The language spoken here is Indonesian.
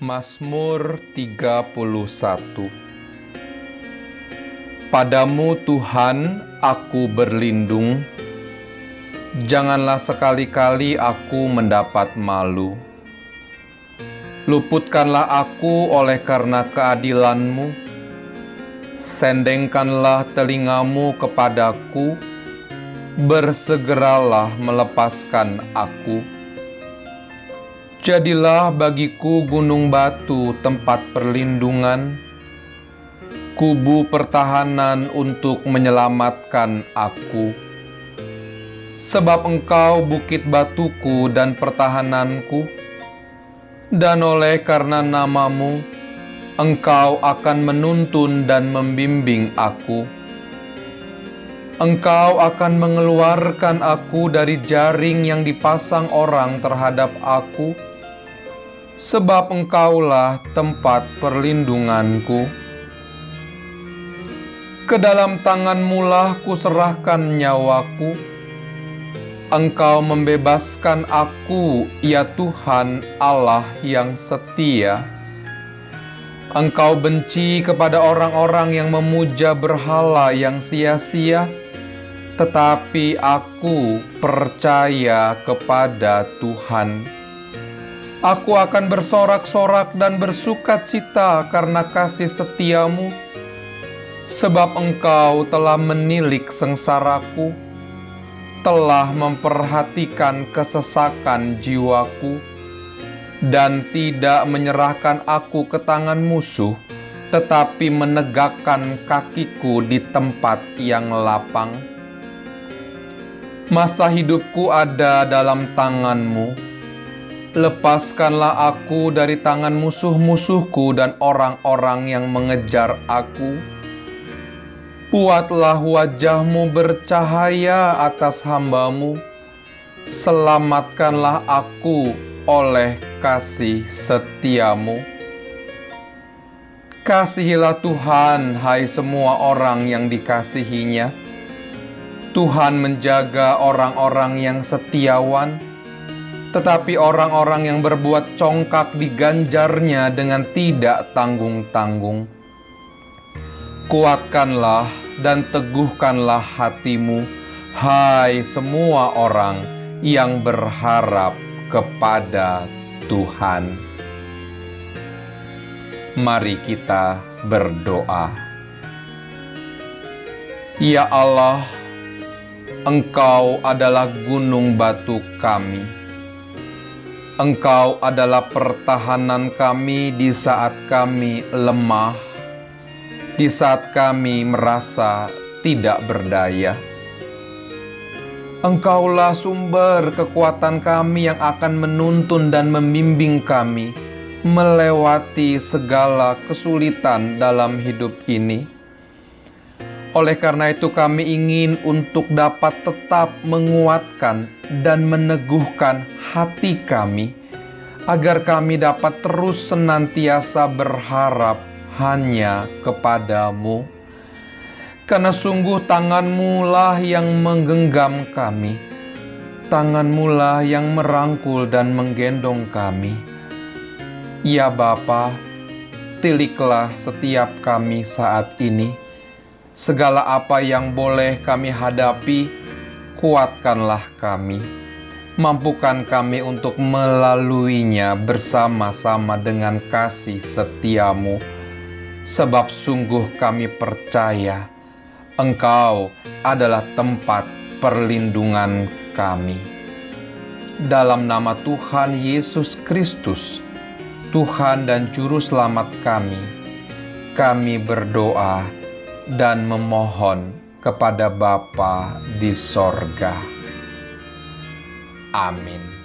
Mazmur 31 Padamu Tuhan aku berlindung. Janganlah sekali-kali aku mendapat malu. Luputkanlah aku oleh karena keadilanmu. Sendengkanlah telingamu kepadaku. Bersegeralah melepaskan aku Jadilah bagiku gunung batu tempat perlindungan, kubu pertahanan untuk menyelamatkan aku. Sebab engkau bukit batuku dan pertahananku, dan oleh karena namamu, engkau akan menuntun dan membimbing aku. Engkau akan mengeluarkan aku dari jaring yang dipasang orang terhadap aku sebab engkaulah tempat perlindunganku. Ke dalam tanganmu lah kuserahkan nyawaku. Engkau membebaskan aku, ya Tuhan Allah yang setia. Engkau benci kepada orang-orang yang memuja berhala yang sia-sia, tetapi aku percaya kepada Tuhan. Aku akan bersorak-sorak dan bersuka cita karena kasih setiamu, sebab engkau telah menilik sengsaraku, telah memperhatikan kesesakan jiwaku, dan tidak menyerahkan aku ke tangan musuh, tetapi menegakkan kakiku di tempat yang lapang. Masa hidupku ada dalam tanganmu, Lepaskanlah aku dari tangan musuh-musuhku dan orang-orang yang mengejar aku. Buatlah wajahmu bercahaya atas hambamu. Selamatkanlah aku oleh kasih setiamu. Kasihilah Tuhan, hai semua orang yang dikasihinya. Tuhan menjaga orang-orang yang setiawan tetapi orang-orang yang berbuat congkak diganjarnya dengan tidak tanggung-tanggung. Kuatkanlah dan teguhkanlah hatimu, hai semua orang yang berharap kepada Tuhan. Mari kita berdoa. Ya Allah, Engkau adalah gunung batu kami Engkau adalah pertahanan kami di saat kami lemah, di saat kami merasa tidak berdaya. Engkaulah sumber kekuatan kami yang akan menuntun dan membimbing kami melewati segala kesulitan dalam hidup ini. Oleh karena itu, kami ingin untuk dapat tetap menguatkan dan meneguhkan hati kami, agar kami dapat terus senantiasa berharap hanya kepadamu. Karena sungguh tanganmu lah yang menggenggam kami, tanganmu lah yang merangkul dan menggendong kami. Ya Bapa, tiliklah setiap kami saat ini Segala apa yang boleh kami hadapi, kuatkanlah kami. Mampukan kami untuk melaluinya bersama-sama dengan kasih setiamu. Sebab sungguh kami percaya Engkau adalah tempat perlindungan kami. Dalam nama Tuhan Yesus Kristus, Tuhan dan Juru Selamat kami, kami berdoa dan memohon kepada Bapa di sorga. Amin.